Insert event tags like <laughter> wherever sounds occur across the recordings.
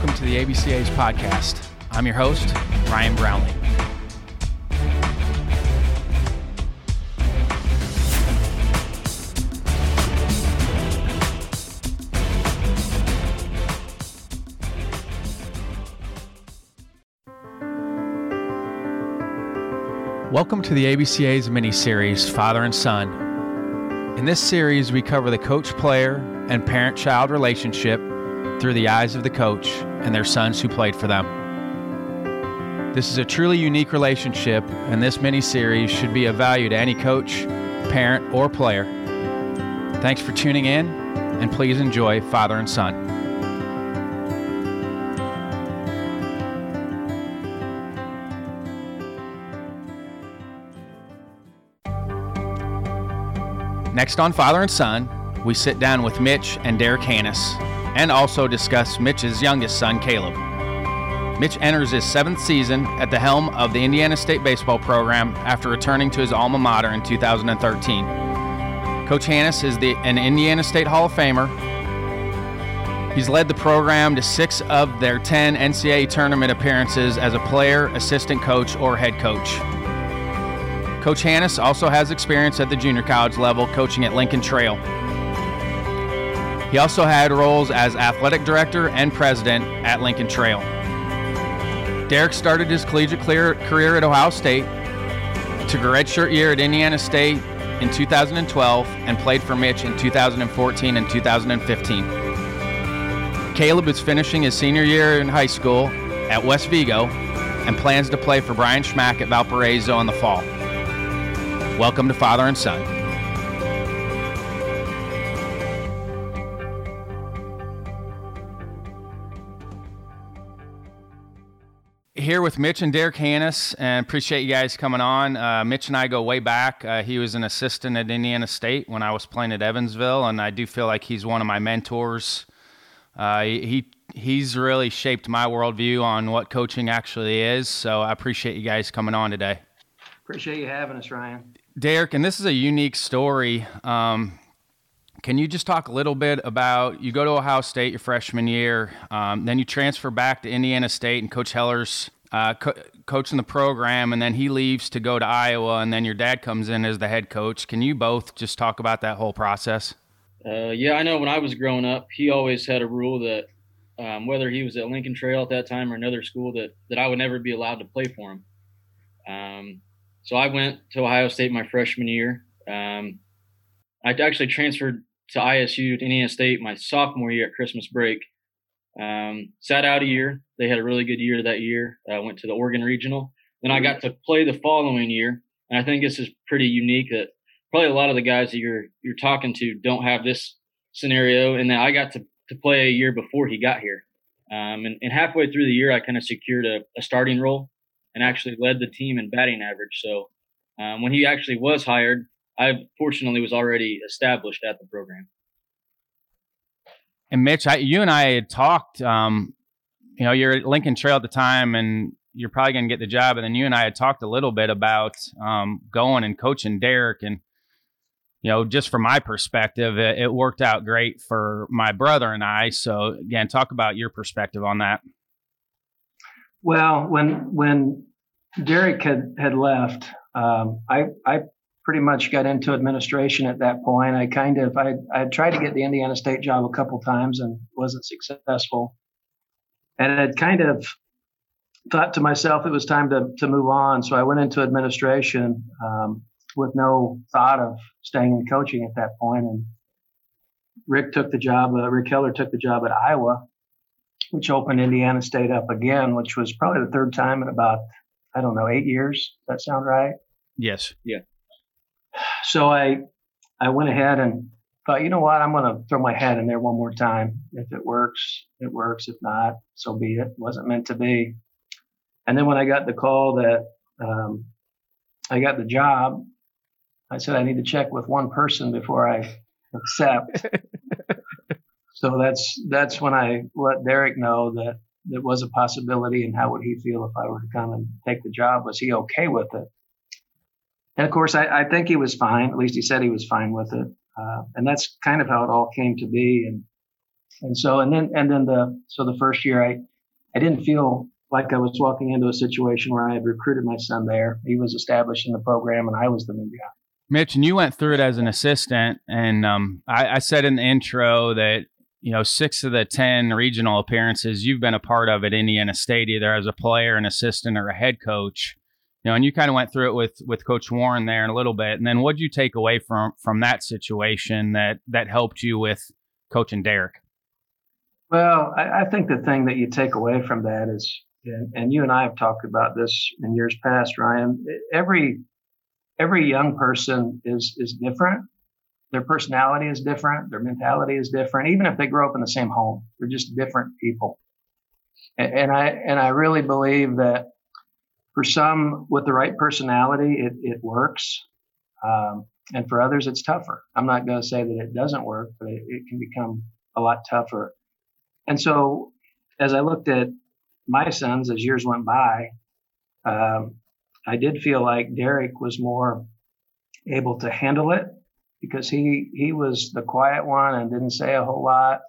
welcome to the ABCA's podcast. I'm your host, Ryan Brownlee. Welcome to the ABCA's mini series, Father and Son. In this series, we cover the coach player and parent child relationship through the eyes of the coach and their sons who played for them. This is a truly unique relationship, and this mini series should be of value to any coach, parent, or player. Thanks for tuning in, and please enjoy Father and Son. Next on Father and Son, we sit down with Mitch and Derek Hannahs and also discuss Mitch's youngest son, Kaleb. Mitch enters his seventh season at the helm of the Indiana State baseball program after returning to his alma mater in 2013. Coach Hannahs is the, an Indiana State Hall of Famer. He's led the program to six of their 10 NCAA tournament appearances as a player, assistant coach, or head coach. Coach Hannahs also has experience at the junior college level coaching at Lincoln Trail. He also had roles as athletic director and president at Lincoln Trail. Derek started his collegiate career at Ohio State, took a redshirt year at Indiana State in 2012, and played for Mitch in 2014 and 2015. Kaleb is finishing his senior year in high school at West Vigo and plans to play for Brian Schmack at Valparaiso in the fall. Welcome to Father and Son. Here with Mitch and Derek Hannahs, and appreciate you guys coming on. Uh, Mitch and I go way back. Uh, he was an assistant at Indiana State when I was playing at Evansville, and I do feel like he's one of my mentors. Uh, he he's really shaped my worldview on what coaching actually is. So I appreciate you guys coming on today. Appreciate you having us, Ryan. Derek, and this is a unique story. Um, can you just talk a little bit about you go to Ohio State your freshman year, um, then you transfer back to Indiana State, and Coach Heller's uh, co- coaching the program, and then he leaves to go to Iowa, and then your dad comes in as the head coach. Can you both just talk about that whole process? Uh, yeah, I know when I was growing up, he always had a rule that um, whether he was at Lincoln Trail at that time or another school, that that I would never be allowed to play for him. Um, so I went to Ohio State my freshman year. Um, I actually transferred to ISU to Indiana State my sophomore year at Christmas break. Um, sat out a year. They had a really good year that year. I uh, went to the Oregon Regional. Then I got to play the following year, and I think this is pretty unique. That probably a lot of the guys that you're you're talking to don't have this scenario, and then I got to to play a year before he got here. Um, and, and, halfway through the year, I kind of secured a, a starting role and actually led the team in batting average. So um, when he actually was hired, I fortunately was already established at the program. And Mitch, I, you and I had talked. Um, you know, you're at Lincoln Trail at the time, and you're probably going to get the job. And then you and I had talked a little bit about um, going and coaching Derek, and you know, just from my perspective, it, it worked out great for my brother and I. So again, talk about your perspective on that. Well, when when Derek had had left, um, I I pretty much got into administration at that point. I kind of I I tried to get the Indiana State job a couple times and wasn't successful, and I kind of thought to myself it was time to to move on. So I went into administration um, with no thought of staying in coaching at that point. And Rick took the job. Uh, Rick Heller took the job at Iowa, which opened Indiana State up again, which was probably the third time in about, I don't know, eight years. Does that sound right? Yes. Yeah. So I, I went ahead and thought, you know what, I'm going to throw my hat in there one more time. If it works, it works. If not, so be it. it wasn't meant to be. And then when I got the call that um, I got the job, I said I need to check with one person before I accept. <laughs> So that's that's when I let Derek know that it was a possibility, and how would he feel if I were to come and take the job? Was he okay with it? And of course, I, I think he was fine. At least he said he was fine with it. Uh, and that's kind of how it all came to be. And and so and then and then the so the first year I I didn't feel like I was walking into a situation where I had recruited my son there. He was established in the program, and I was the new guy. Mitch, and you went through it as an assistant, and um, I, I said in the intro that you know six of the ten regional appearances you've been a part of at Indiana State, either as a player, an assistant, or a head coach. You know, and you kind of went through it with with Coach Warren there in a little bit, and then what did you take away from from that situation that that helped you with coaching Derek? Well, I, I think the thing that you take away from that is, and, and you and I have talked about this in years past, Ryan. Every every young person is is different. Their personality is different. Their mentality is different. Even if they grow up in the same home, they're just different people. And, and I and I really believe that for some with the right personality, it, it works. Um, and for others, it's tougher. I'm not going to say that it doesn't work, but it, it can become a lot tougher. And so, as I looked at my sons as years went by, um, I did feel like Derek was more able to handle it because he he was the quiet one and didn't say a whole lot,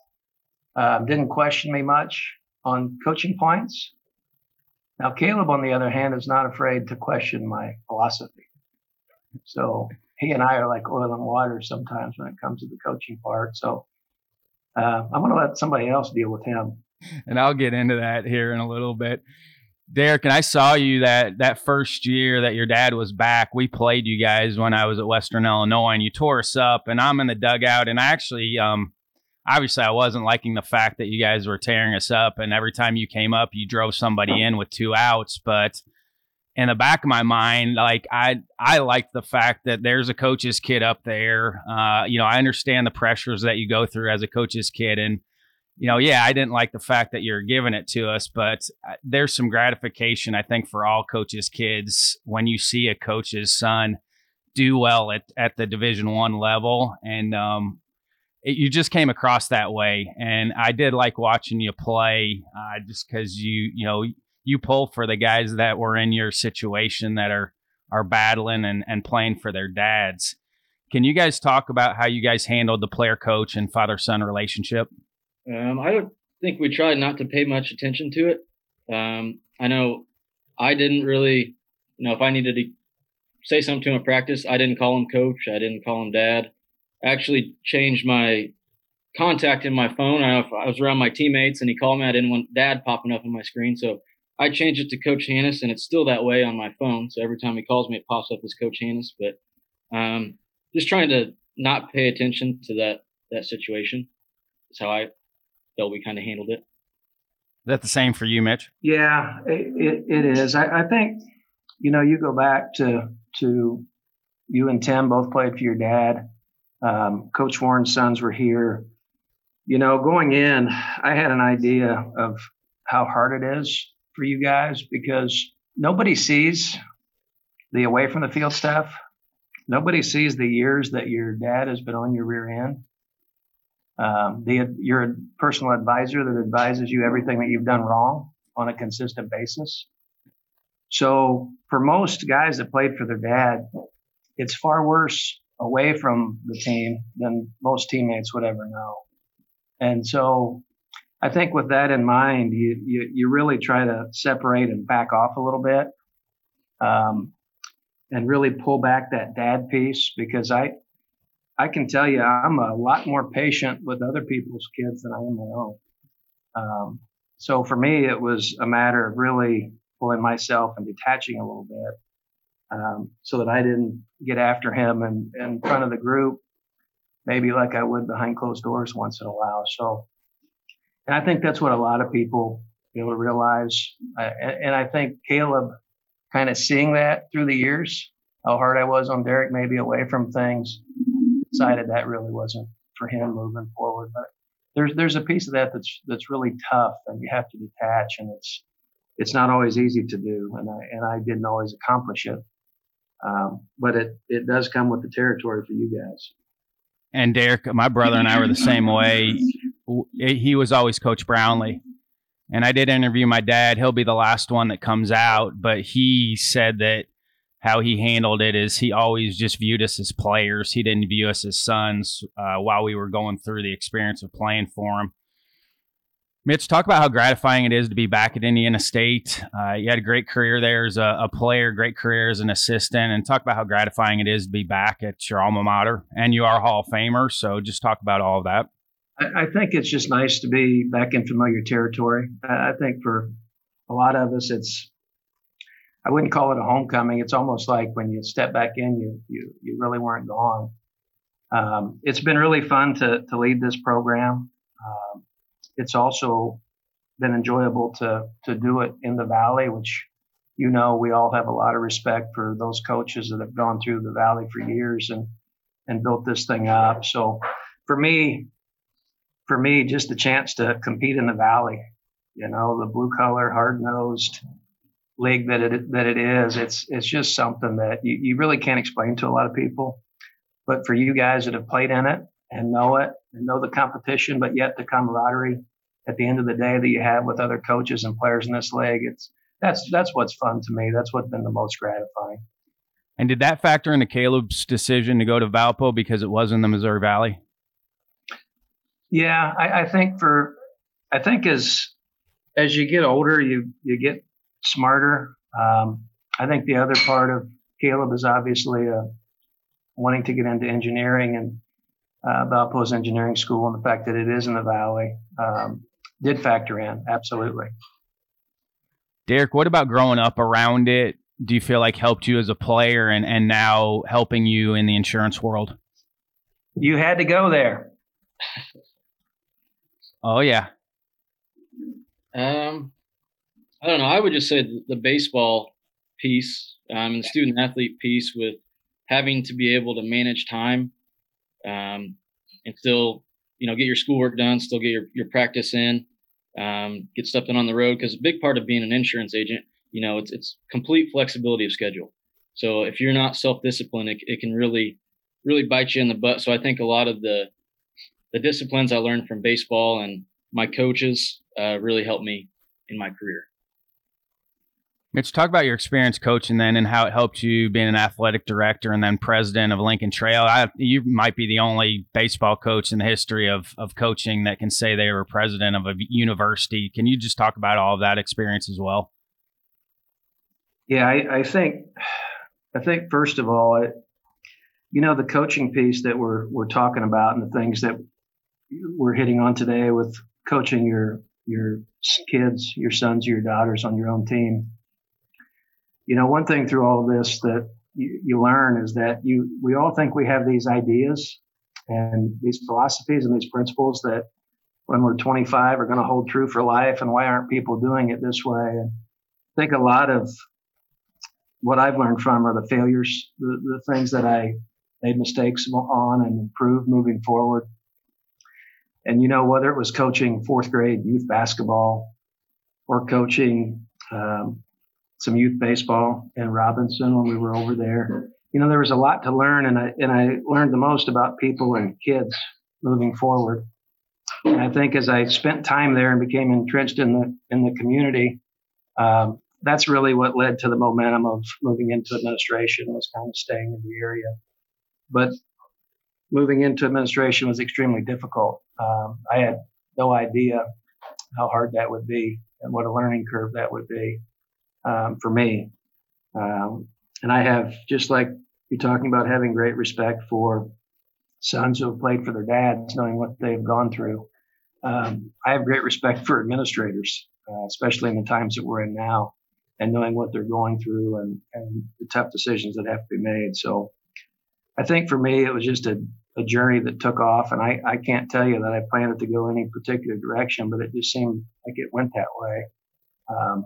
uh, didn't question me much on coaching points. Now Kaleb, on the other hand, is not afraid to question my philosophy. So he and I are like oil and water sometimes when it comes to the coaching part. So uh, I'm going to let somebody else deal with him. And I'll get into that here in a little bit. Derek, and I saw you that that first year that your dad was back. We played you guys when I was at Western Illinois, and you tore us up. And I'm in the dugout, and I actually, um, obviously, I wasn't liking the fact that you guys were tearing us up. And every time you came up, you drove somebody in with two outs. But in the back of my mind, like I, I like the fact that there's a coach's kid up there. Uh, you know, I understand the pressures that you go through as a coach's kid, and you know, yeah, I didn't like the fact that you're giving it to us, but uh, there's some gratification, I think, for all coaches' kids when you see a coach's son do well at, at the Division One level, and um, it, you just came across that way. And I did like watching you play, uh, just because you, you know, you pull for the guys that were in your situation that are are battling and, and playing for their dads. Can you guys talk about how you guys handled the player coach and father son relationship? Um, I don't think we tried not to pay much attention to it. Um, I know I didn't really, you know, if I needed to say something to him at practice, I didn't call him coach. I didn't call him dad. I actually changed my contact in my phone. I, I was around my teammates and he called me. I didn't want dad popping up on my screen. So I changed it to Coach Hannahs and it's still that way on my phone. So every time he calls me, it pops up as Coach Hannahs. But um, just trying to not pay attention to that that situation is how I felt we kind of handled it. Is that the same for you, Mitch? Yeah, it, it is. I, I think, you know, you go back to, to you and Tim both played for your dad. Um, Coach Warren's sons were here. You know, going in, I had an idea of how hard it is for you guys because nobody sees the away from the field stuff. Nobody sees the years that your dad has been on your rear end um, the, your personal advisor that advises you everything that you've done wrong on a consistent basis. So for most guys that played for their dad, it's far worse away from the team than most teammates would ever know. And so I think with that in mind, you, you, you really try to separate and back off a little bit. Um, and really pull back that dad piece because I, I can tell you, I'm a lot more patient with other people's kids than I am my own. Um, so for me, it was a matter of really pulling myself and detaching a little bit, um, so that I didn't get after him and in, front of the group, maybe like I would behind closed doors once in a while. So, and I think that's what a lot of people be able to realize. And, and I think Kaleb kind of seeing that through the years, how hard I was on Derek, maybe away from things decided that really wasn't for him moving forward. But there's there's a piece of that that's that's really tough, and you have to detach, and it's it's not always easy to do, and I and I didn't always accomplish it. Um, but it it does come with the territory for you guys. And Derek, my brother and I were the same <laughs> way. He was always Coach Brownlee. And I did interview my dad. He'll be the last one that comes out, but he said that how he handled it is he always just viewed us as players. He didn't view us as sons uh, while we were going through the experience of playing for him. Mitch, talk about how gratifying it is to be back at Indiana State. Uh, you had a great career there as a, a, player, great career as an assistant, and talk about how gratifying it is to be back at your alma mater. And you are Hall of Famer, so just talk about all of that. I, I think it's just nice to be back in familiar territory. I think for a lot of us, it's I wouldn't call it a homecoming. It's almost like when you step back in, you you you really weren't gone. Um, it's been really fun to to lead this program. Um, it's also been enjoyable to to do it in the valley, which you know we all have a lot of respect for those coaches that have gone through the valley for years and and built this thing up. So for me, for me, just the chance to compete in the valley, you know, the blue collar, hard nosed league that it that it is, it's it's just something that you, you really can't explain to a lot of people. But for you guys that have played in it and know it and know the competition, but yet the camaraderie at the end of the day that you have with other coaches and players in this league. It's that's that's what's fun to me. That's what's been the most gratifying. And did that factor into Kaleb's decision to go to Valpo because it was in the Missouri Valley? Yeah, I, I think for I think as as you get older, you you get smarter. Um, I think the other part of Kaleb is obviously uh, wanting to get into engineering and uh, Valpo's engineering school and the fact that it is in the valley um, did factor in absolutely. Derek, what about growing up around it? Do you feel like helped you as a player and, and now helping you in the insurance world? You had to go there. oh yeah. Um, I don't know. I would just say the, the baseball piece um, and the student athlete piece with having to be able to manage time um, and still, you know, get your schoolwork done, still get your, your practice in, um, get stuff done on the road. Because a big part of being an insurance agent, you know, it's it's complete flexibility of schedule. So if you're not self-disciplined, it, it can really really bite you in the butt. So I think a lot of the the disciplines I learned from baseball and my coaches uh, really helped me in my career. Mitch, talk about your experience coaching then and how it helped you being an athletic director and then president of Lincoln Trail. I, you might be the only baseball coach in the history of, of coaching that can say they were president of a university. Can you just talk about all of that experience as well? Yeah, I, I think, I think first of all, it, you know, the coaching piece that we're we're talking about and the things that we're hitting on today with coaching your your kids, your sons, your daughters on your own team you know, one thing through all of this that you, you learn is that you, we all think we have these ideas and these philosophies and these principles that when we're 25 are going to hold true for life. And why aren't people doing it this way? And I think a lot of what I've learned from are the failures, the, the things that I made mistakes on and improved moving forward. And you know, whether it was coaching fourth grade youth basketball or coaching um, some youth baseball in Robinson when we were over there. You know, there was a lot to learn, and I and I learned the most about people and kids moving forward. And I think as I spent time there and became entrenched in the in the community, um, that's really what led to the momentum of moving into administration. Was kind of staying in the area, but moving into administration was extremely difficult. Um, I had no idea how hard that would be and what a learning curve that would be um, for me. Um, and I have, just like you're talking about having great respect for sons who have played for their dads, knowing what they've gone through. Um, I have great respect for administrators, uh, especially in the times that we're in now, and knowing what they're going through and, and the tough decisions that have to be made. So I think for me, it was just a, a journey that took off. And I, I can't tell you that I planned it to go any particular direction, but it just seemed like it went that way. Um,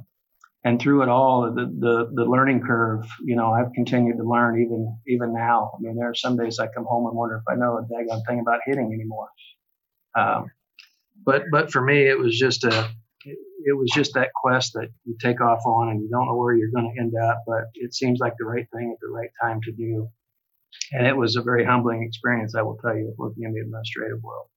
and through it all, the, the, the learning curve, you know, I've continued to learn even, even now. I mean, there are some days I come home and wonder if I know a daggone thing about hitting anymore. Um, but, but for me, it was just a, it was just that quest that you take off on and you don't know where you're going to end up, but it seems like the right thing at the right time to do. And it was a very humbling experience, I will tell you, working in the administrative world.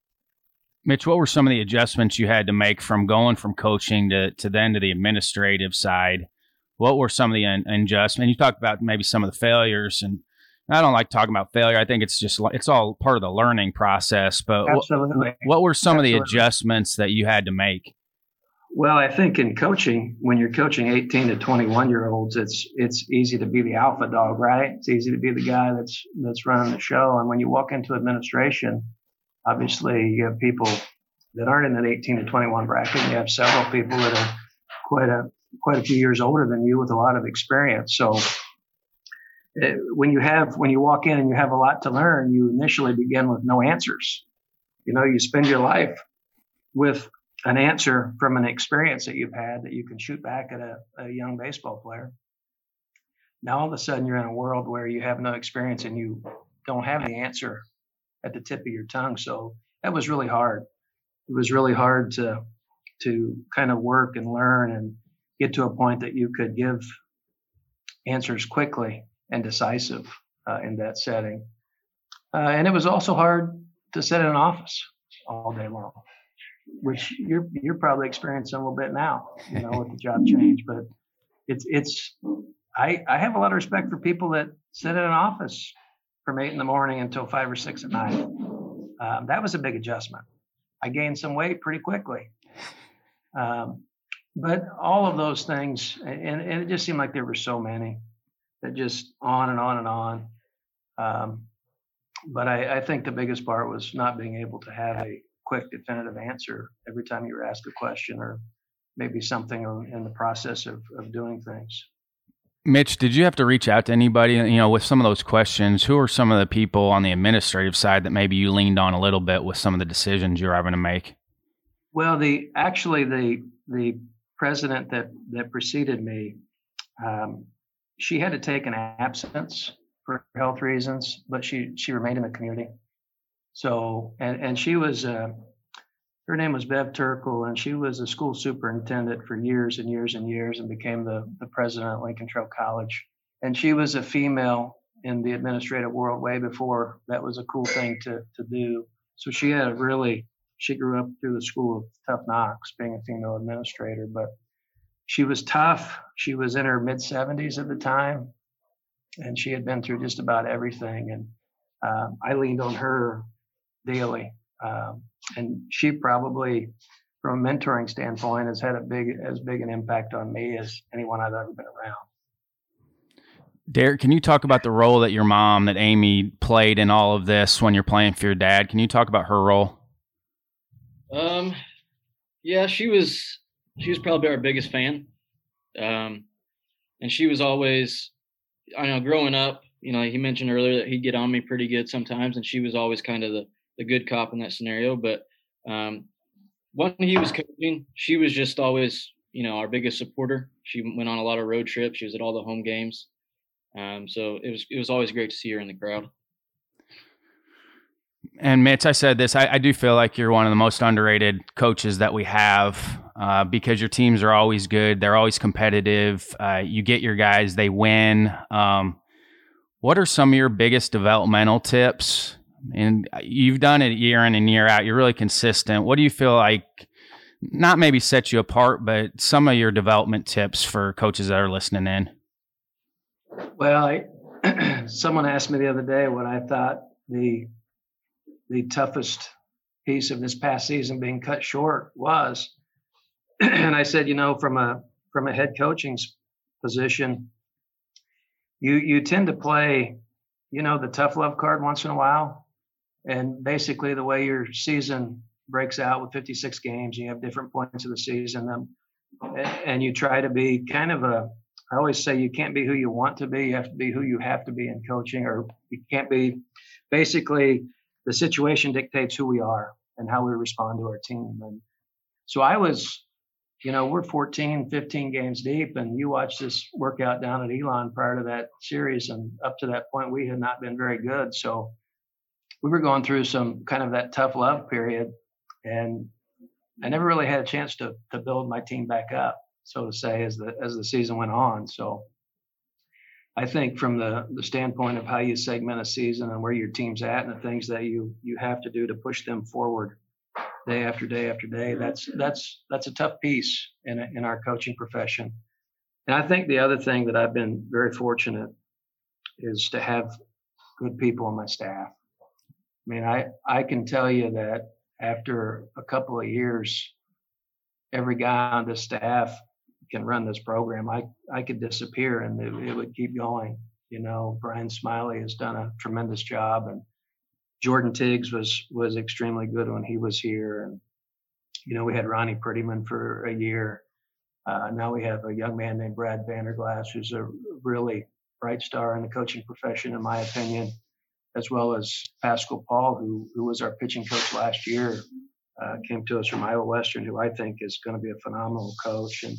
Mitch, what were some of the adjustments you had to make from going from coaching to, to then to the administrative side? What were some of the adjustments? And you talked about maybe some of the failures, and I don't like talking about failure. I think it's just it's all part of the learning process. But what, what, were some Absolutely. of the adjustments that you had to make? Well, I think in coaching, when you're coaching 18 to 21 year olds, it's it's easy to be the alpha dog, right? It's easy to be the guy that's that's running the show. And when you walk into administration, obviously you have people that aren't in that 18 to 21 bracket. You have several people that are quite a quite a few years older than you with a lot of experience. So it, when you have when you walk in and you have a lot to learn, you initially begin with no answers. You know, you spend your life with an answer from an experience that you've had that you can shoot back at a, a young baseball player. Now all of a sudden you're in a world where you have no experience and you don't have the answer at the tip of your tongue. So that was really hard. It was really hard to to kind of work and learn and get to a point that you could give answers quickly and decisive uh, in that setting. Uh, and it was also hard to sit in an office all day long, which you're you're probably experiencing a little bit now, you know, with the job <laughs> change. But it's it's I I have a lot of respect for people that sit in an office from eight in the morning until five or six at night. Um, that was a big adjustment. I gained some weight pretty quickly. Um, but all of those things, and, and it just seemed like there were so many that just on and on and on. Um, but I, I, think the biggest part was not being able to have a quick, definitive answer every time you were asked a question or maybe something in the process of, of doing things. Mitch, did you have to reach out to anybody, you know, with some of those questions? Who are some of the people on the administrative side that maybe you leaned on a little bit with some of the decisions you're having to make? Well, the actually the the president that that preceded me, um, she had to take an absence for health reasons, but she she remained in the community. So and and she was uh, her name was Bev Turkle, and she was a school superintendent for years and years and years, and became the the president at Lincoln Trail College. And she was a female in the administrative world way before that was a cool thing to to do. So she had a really she grew up through the school of tough knocks, being a female administrator, but she was tough. She was in her mid 70s at the time, and she had been through just about everything. And um, I leaned on her daily. Um, and she probably, from a mentoring standpoint, has had a big as big an impact on me as anyone I've ever been around. Derek, can you talk about the role that your mom, that Amy, played in all of this when you're playing for your dad? Can you talk about her role? Um, yeah, she was she was probably our biggest fan, um, and she was always, I know, growing up. You know, he mentioned earlier that he'd get on me pretty good sometimes, and she was always kind of the the good cop in that scenario. But um, when he was coaching, she was just always, you know, our biggest supporter. She went on a lot of road trips. She was at all the home games. Um, so it was it was always great to see her in the crowd. And Mitch, I said this. I, I, do feel like you're one of the most underrated coaches that we have uh, because your teams are always good. They're always competitive. Uh, you get your guys, they win. Um, what are some of your biggest developmental tips? And you've done it year in and year out. You're really consistent. What do you feel like? Not maybe set you apart, but some of your development tips for coaches that are listening in. Well, I, <clears throat> someone asked me the other day what I thought the the toughest piece of this past season being cut short was. <clears throat> and I said, you know, from a from a head coaching position, you you tend to play, you know, the tough love card once in a while, and basically the way your season breaks out with 56 games, you have different points of the season, and, and you try to be kind of a. I always say you can't be who you want to be. You have to be who you have to be in coaching, or you can't be. Basically, the situation dictates who we are and how we respond to our team. And so I was, you know, we're 14, 15 games deep, and you watch this workout down at Elon prior to that series, and up to that point, we had not been very good. So we were going through some kind of that tough love period, and I never really had a chance to to build my team back up, so to say, as the as the season went on. So I think from the, the standpoint of how you segment a season and where your team's at and the things that you you have to do to push them forward day after day after day, that's that's that's a tough piece in in our coaching profession. And I think the other thing that I've been very fortunate is to have good people on my staff. I mean, I I can tell you that after a couple of years every guy on the staff can run this program, I I could disappear and it, it would keep going. You know, Brian Smiley has done a tremendous job, and Jordan Tiegs was was extremely good when he was here, and you know we had Ronnie Prettyman for a year. Uh, now we have a young man named Brad Vanderglass, who's a really bright star in the coaching profession, in my opinion, as well as Pascal Paul, who who was our pitching coach last year, uh, came to us from Iowa Western, who I think is going to be a phenomenal coach. And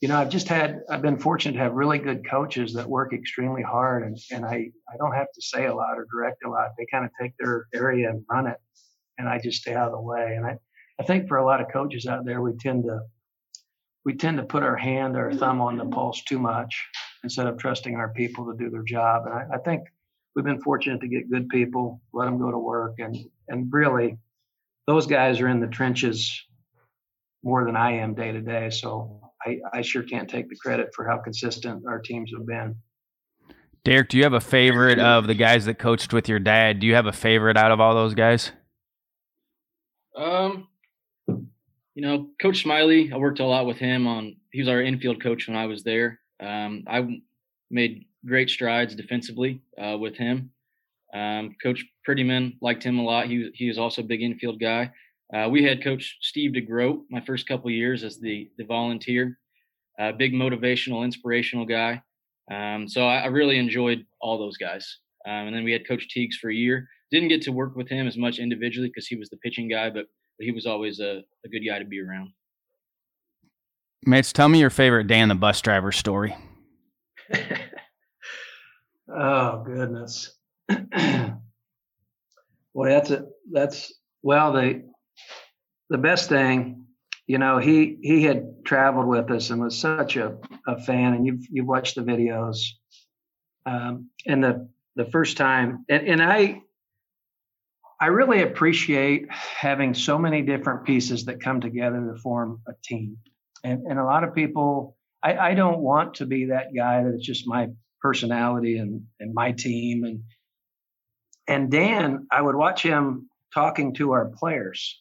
you know, I've just had I've been fortunate to have really good coaches that work extremely hard, and and I I don't have to say a lot or direct a lot. They kind of take their area and run it, and I just stay out of the way. And I I think for a lot of coaches out there, we tend to we tend to put our hand or thumb on the pulse too much instead of trusting our people to do their job. And I, I think we've been fortunate to get good people, let them go to work, and and really, those guys are in the trenches more than I am day to day. So I, I sure can't take the credit for how consistent our teams have been. Derek, do you have a favorite of the guys that coached with your dad? Do you have a favorite out of all those guys? Um, you know, Coach Smiley, I worked a lot with him on. He was our infield coach when I was there. Um, I made great strides defensively uh, with him. Um, coach Prettyman liked him a lot. He he was also a big infield guy. Uh, we had Coach Steve DeGroat my first couple years as the the volunteer. Uh, big motivational, inspirational guy. Um, so I, I, really enjoyed all those guys. Um, and then we had Coach Tiegs for a year. Didn't get to work with him as much individually because he was the pitching guy, but, but he was always a, a good guy to be around. Mitch, tell me your favorite Dan the bus driver story. <laughs> oh goodness. <clears throat> Well, that's it. That's well the the best thing, you know, he he had traveled with us and was such a, a fan, and you've you've watched the videos. Um, and the the first time, and, and I I really appreciate having so many different pieces that come together to form a team. And, and a lot of people, I, I don't want to be that guy that's just my personality and, and my team. And, and Dan, I would watch him talking to our players.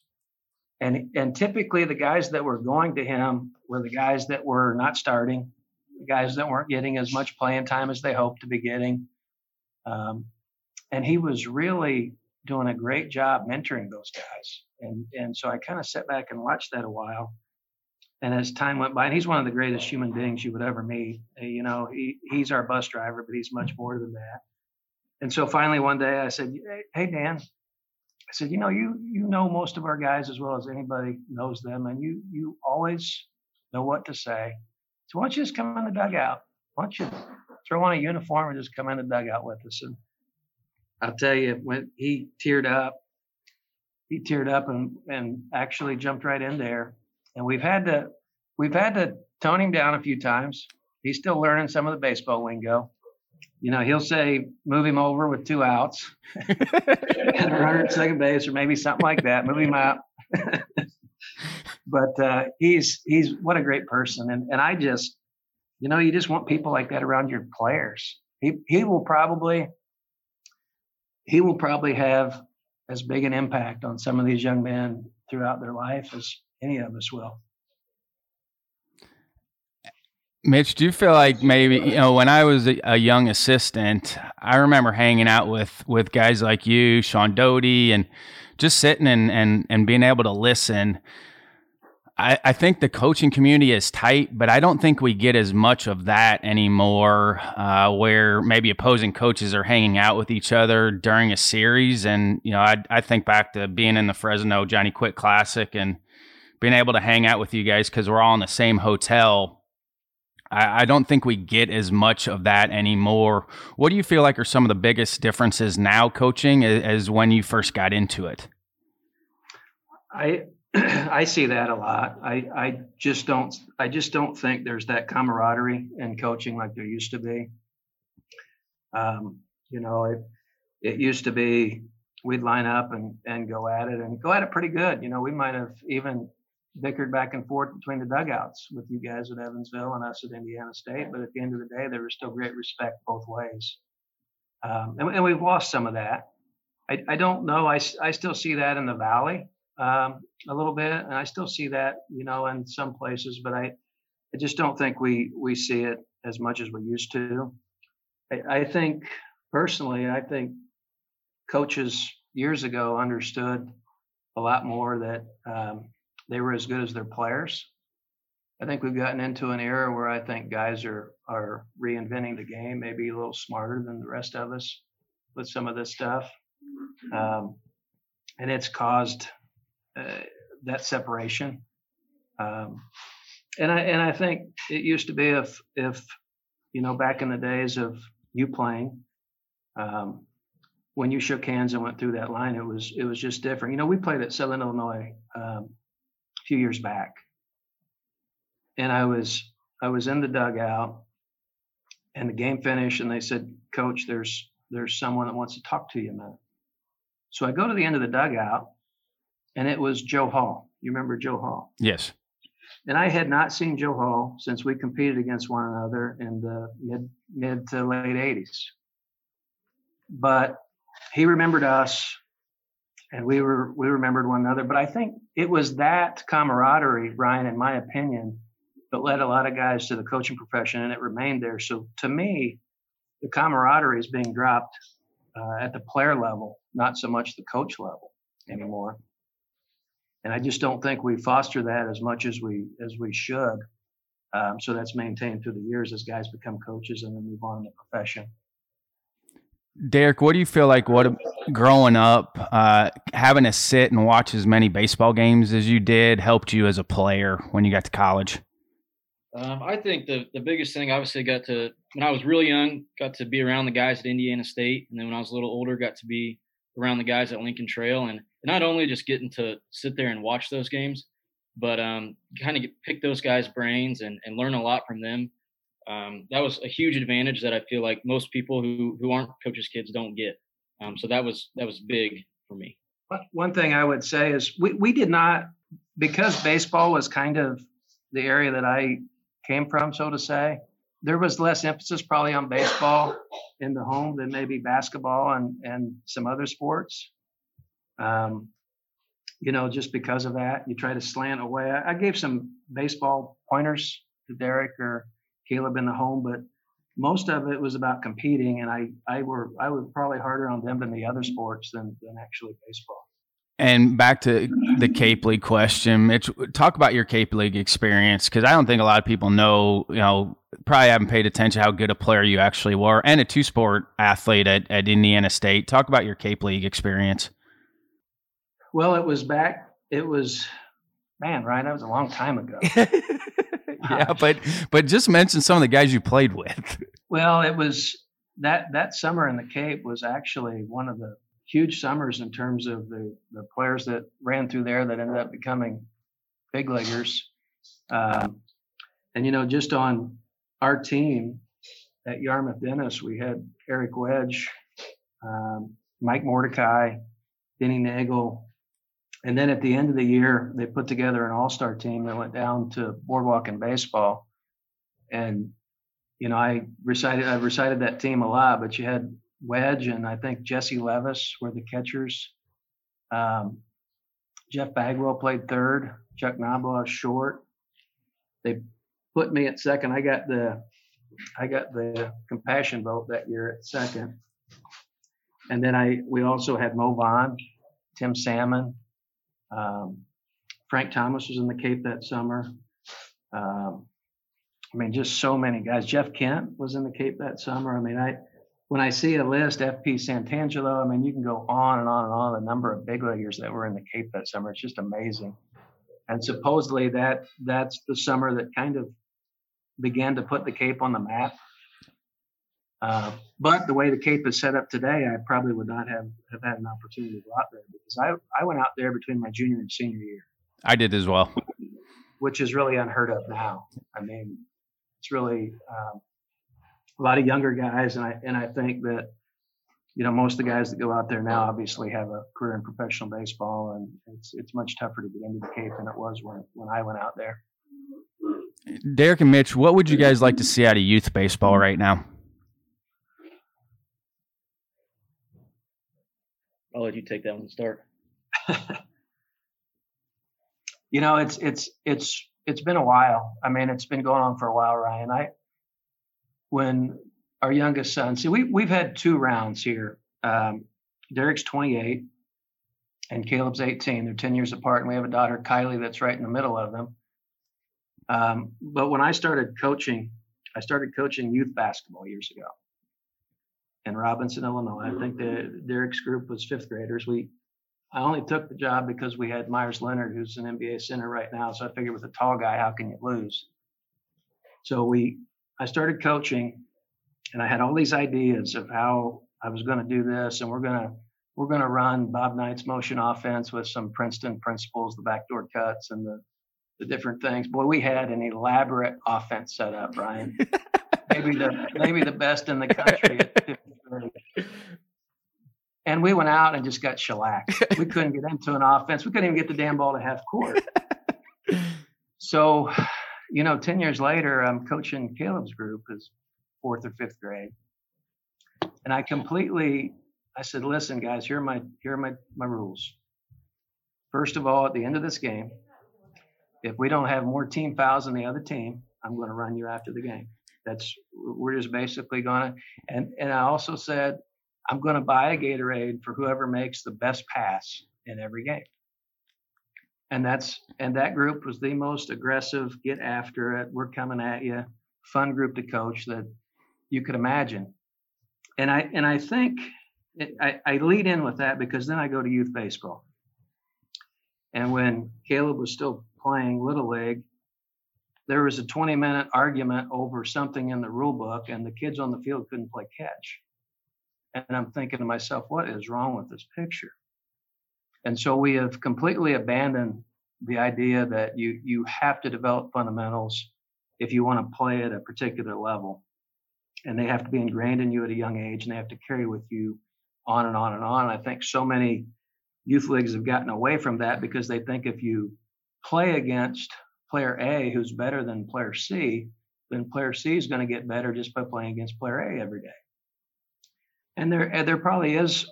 And, and typically the guys that were going to him were the guys that were not starting, the guys that weren't getting as much playing time as they hoped to be getting. Um, and he was really doing a great job mentoring those guys. And and so I kind of sat back and watched that a while. And as time went by, and he's one of the greatest human beings you would ever meet. You know, he, he's our bus driver, but he's much more than that. And so finally one day I said, Hey Dan, I said, you know, you you know most of our guys as well as anybody knows them, and you you always know what to say. So why don't you just come in the dugout? Why don't you throw on a uniform and just come in the dugout with us? And I'll tell you, when he teared up, he teared up and, and actually jumped right in there. And we've had to we've had to tone him down a few times. He's still learning some of the baseball lingo. You know, he'll say, move him over with two outs <laughs> and a runner at second base, or maybe something like that. Move him out. <laughs> but uh, he's he's what a great person, and and I just, you know, you just want people like that around your players. He he will probably he will probably have as big an impact on some of these young men throughout their life as any of us will. Mitch, do you feel like maybe you know when I was a, a, young assistant, I remember hanging out with with guys like you, Sean Doty, and just sitting and and and being able to listen I, I, think the coaching community is tight, but I don't think we get as much of that anymore. Uh, where maybe opposing coaches are hanging out with each other during a series, and you know, I, I think back to being in the Fresno Johnny Quick Classic and being able to hang out with you guys because we're all in the same hotel. I, I don't think we get as much of that anymore. What do you feel like are some of the biggest differences now coaching as, as when you first got into it? I <clears throat> I see that a lot. I, I just don't I just don't think there's that camaraderie in coaching like there used to be. Um, you know, it it used to be we'd line up and and go at it and go at it pretty good. You know, we might have even bickered back and forth between the dugouts with you guys at Evansville and us at Indiana State, but at the end of the day, there was still great respect both ways. Um, and, and, we've lost some of that. I, I don't know. I, I still see that in the Valley um, a little bit, and I still see that, you know, in some places, but I, I just don't think we we see it as much as we used to. I, I think personally, I think coaches years ago understood a lot more that um, they were as good as their players. I think we've gotten into an era where I think guys are are reinventing the game, maybe a little smarter than the rest of us with some of this stuff, um, and it's caused uh, that separation. Um, and I and I think it used to be if if you know back in the days of you playing, um, when you shook hands and went through that line, it was it was just different. You know, we played at Southern Illinois um, a few years back, and I was I was in the dugout, and the game finished, and they said, "Coach, there's there's someone that wants to talk to you a minute." So I go to the end of the dugout, and it was Joe Hall. You remember Joe Hall? Yes. And I had not seen Joe Hall since we competed against one another in the mid mid to late '80s. But he remembered us, and we were we remembered one another. But I think it was that camaraderie, Brian, in my opinion, that led a lot of guys to the coaching profession, and it remained there. So to me, the camaraderie is being dropped uh, at the player level, not so much the coach level anymore. And I just don't think we foster that as much as we as we should. Um, so that's maintained through the years as guys become coaches and then move on in the profession. Derek, what do you feel like? What growing up, uh, having to sit and watch as many baseball games as you did helped you as a player when you got to college? Um, I think the the biggest thing, obviously, got to when I was really young, got to be around the guys at Indiana State, and then when I was a little older, got to be around the guys at Lincoln Trail, and not only just getting to sit there and watch those games, but um, kind of pick those guys' brains and, and learn a lot from them. Um, that was a huge advantage that I feel like most people who who aren't coaches' kids don't get. Um, so that was that was big for me. One thing I would say is we, we did not because baseball was kind of the area that I came from, so to say. There was less emphasis probably on baseball in the home than maybe basketball and, and some other sports. Um, you know, just because of that, you try to slant away. I, I gave some baseball pointers to Derek or Kaleb in the home, but most of it was about competing, and I I were I was probably harder on them than the other sports than than actually baseball. And back to the Cape League question, Mitch, talk about your Cape League experience because I don't think a lot of people know, you know, probably haven't paid attention how good a player you actually were and a two sport athlete at, at Indiana State. Talk about your Cape League experience. Well, it was back, it was, man, Ryan, that was a long time ago. <laughs> <laughs> yeah, <laughs> but but just mention some of the guys you played with. Well, it was that that summer in the Cape was actually one of the huge summers in terms of the the players that ran through there that ended up becoming big leaguers. Um, and you know, just on our team at Yarmouth Dennis, we had Eric Wedge, um, Mike Mordecai, Denny Neagle, and then at the end of the year, they put together an all-star team that went down to Boardwalk and baseball. And you know, I recited I recited that team a lot, but you had Wedge and I think Jesse Levis were the catchers. Um, Jeff Bagwell played third. Chuck Knobloch short. They put me at second. I got the I got the compassion vote that year at second. And then I we also had Mo Vaughn, Tim Salmon, um, Frank Thomas was in the Cape that summer. Um, I mean, just so many guys. Jeff Kent was in the Cape that summer. I mean, I when I see a list, FP Santangelo, I mean, you can go on and on and on. The number of big leaguers that were in the Cape that summer, it's just amazing. And supposedly that that's the summer that kind of began to put the Cape on the map. Uh, but the way the Cape is set up today, I probably would not have, have had an opportunity to go out there because I, I went out there between my junior and senior year. I did as well. Which is really unheard of now. I mean, it's really um, a lot of younger guys, and I and I think that you know most of the guys that go out there now obviously have a career in professional baseball, and it's it's much tougher to get into the Cape than it was when when I went out there. Derek and Mitch, what would you guys like to see out of youth baseball right now? I'll let you take that one to start. <laughs> You know, it's it's it's it's been a while. I mean, it's been going on for a while, Ryan. I when our youngest son, see, we we've had two rounds here. Um, Derek's 28 and Kaleb's 18. They're 10 years apart, and we have a daughter, Kylie, that's right in the middle of them. Um, but when I started coaching, I started coaching youth basketball years ago in Robinson, Illinois. I think the Derek's group was fifth graders. We I only took the job because we had Meyers Leonard, who's an NBA center right now. So I figured with a tall guy, how can you lose? So we I started coaching and I had all these ideas of how I was going to do this and we're going to we're going to run Bob Knight's motion offense with some Princeton principles, the backdoor cuts and the the different things. Boy, we had an elaborate offense set up, Brian. <laughs> maybe the maybe the best in the country And we went out and just got shellacked. we couldn't get into an offense. We couldn't even get the damn ball to half court. so, you know, 10 years later, I'm coaching Kaleb's group, his fourth or fifth grade. And I completely I said, listen, guys, here are my here are my, my rules. First of all, at the end of this game, if we don't have more team fouls than the other team, I'm going to run you after the game. That's we're just basically to. And and I also said I'm to buy a Gatorade for whoever makes the best pass in every game. And that's and that group was the most aggressive, get after it, we're coming at you, fun group to coach that you could imagine. And I and I think it, I, I lead in with that because then I go to youth baseball. And when Kaleb was still playing Little League, there was a 20 minute argument over something in the rule book, and the kids on the field couldn't play catch. And I'm thinking to myself, what is wrong with this picture? And so we have completely abandoned the idea that you you have to develop fundamentals if you want to play at a particular level. And they have to be ingrained in you at a young age and they have to carry with you on and on and on. I think so many youth leagues have gotten away from that because they think if you play against player A who's better than player C, then player C is going to get better just by playing against player A every day. And there there probably is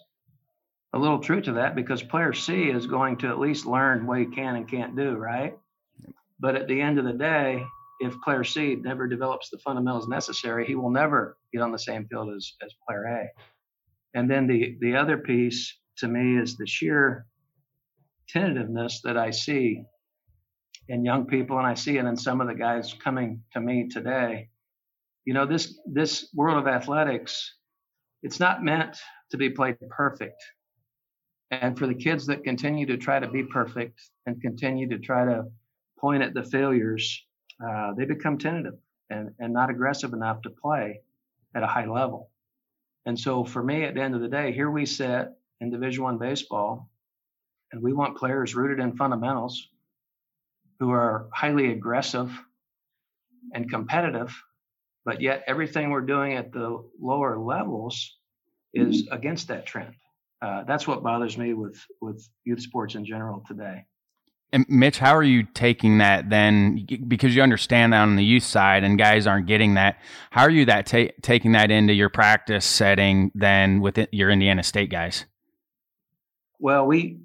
a little truth to that because player C is going to at least learn what he can and can't do, right? But at the end of the day, if player C never develops the fundamentals necessary, he will never get on the same field as, as player A. And then the, the other piece to me is the sheer tentativeness that I see in young people, and I see it in some of the guys coming to me today. You know, this this world of athletics, it's not meant to be played perfect. And for the kids that continue to try to be perfect and continue to try to point at the failures, uh, they become tentative and, and not aggressive enough to play at a high level. And so for me, at the end of the day, here we sit in Division One baseball, and we want players rooted in fundamentals who are highly aggressive and competitive, but yet everything we're doing at the lower levels is mm-hmm. against that trend. Uh, that's what bothers me with with youth sports in general today. And Mitch, how are you taking that then? Because you understand that on the youth side, and guys aren't getting that. How are you that ta- taking that into your practice setting then with your Indiana State guys? Well, we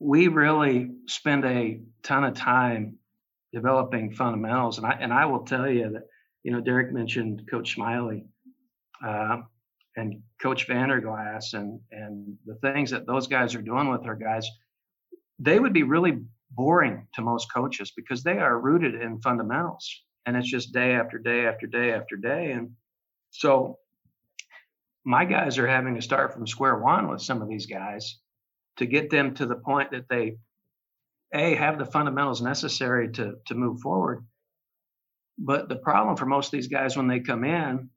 we really spend a ton of time developing fundamentals, and I and I will tell you that you know Derek mentioned Coach Smiley uh, and Coach Vanderglass and and the things that those guys are doing with their guys. They would be really boring to most coaches because they are rooted in fundamentals, and it's just day after day after day after day, and so my guys are having to start from square one with some of these guys to get them to the point that they a have the fundamentals necessary to to move forward. But the problem for most of these guys when they come in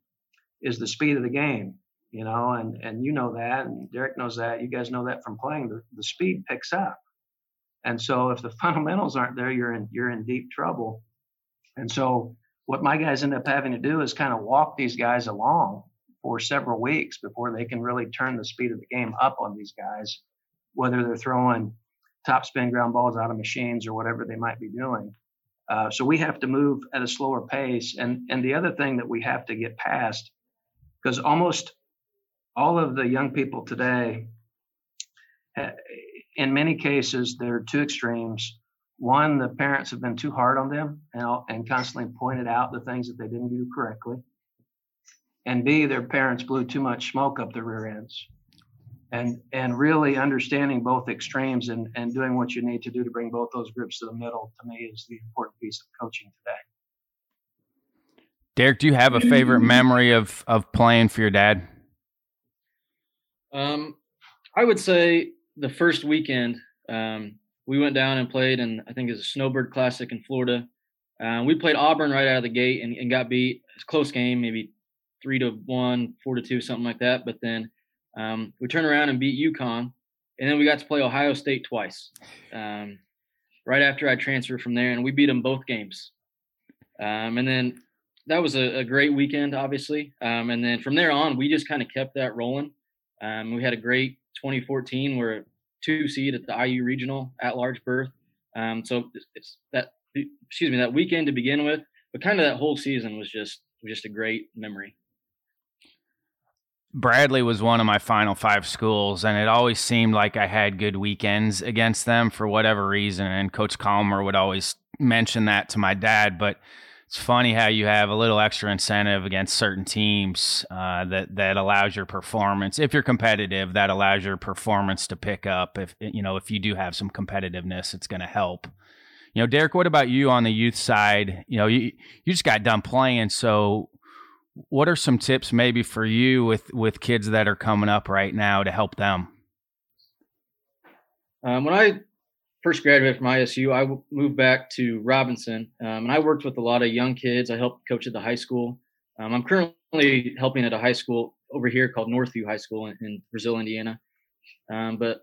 is the speed of the game you know and and you know that and derek knows that you guys know that from playing the, the speed picks up. And so if the <laughs> fundamentals aren't there you're in you're in deep trouble. And so what my guys end up having to do is kind of walk these guys along for several weeks before they can really turn the speed of the game up on these guys whether they're throwing top spin ground balls out of machines or whatever they might be doing. Uh, so we have to move at a slower pace. And and the other thing that we have to get past, because almost all of the young people today, in many cases, there are two extremes. one, the parents have been too hard on them and, and constantly pointed out the things that they didn't do correctly. And B, their parents blew too much smoke up their rear ends. And, and really understanding both extremes and, and doing what you need to do to bring both those groups to the middle to me is the important piece of coaching today. Derek, do you have a favorite memory of of playing for your dad? Um, I would say the first weekend um, we went down and played, and I think it's a Snowbird Classic in Florida. Uh, we played Auburn right out of the gate and, and got beat. It's a close game, maybe three to one, four to two, something like that. But then um, we turned around and beat UConn, and then we got to play Ohio State twice. Um, right after I transferred from there, and we beat them both games. Um, and then that was a, a great weekend, obviously. Um, and then from there on, we just kind of kept that rolling. Um, we had a great 2014. We're two seed at the IU regional at large berth. Um, so it's, that excuse me that weekend to begin with, but kind of that whole season was just just a great memory. Bradley was one of my final five schools, and it always seemed like I had good weekends against them for whatever reason. And Coach Kalmer would always mention that to my dad, but it's funny how you have a little extra incentive against certain teams uh, that that allows your performance. If you're competitive, that allows your performance to pick up. If you know if you do have some competitiveness, it's going to help. You know, Derek, what about you on the youth side? You know, you you just got done playing, so what are some tips maybe for you with with kids that are coming up right now to help them? Um, when I first graduated from ISU, I moved back to Robinson, um, and I worked with a lot of young kids. I helped coach at the high school. Um, I'm currently helping at a high school over here called Northview High School in, in Brazil, Indiana. Um, but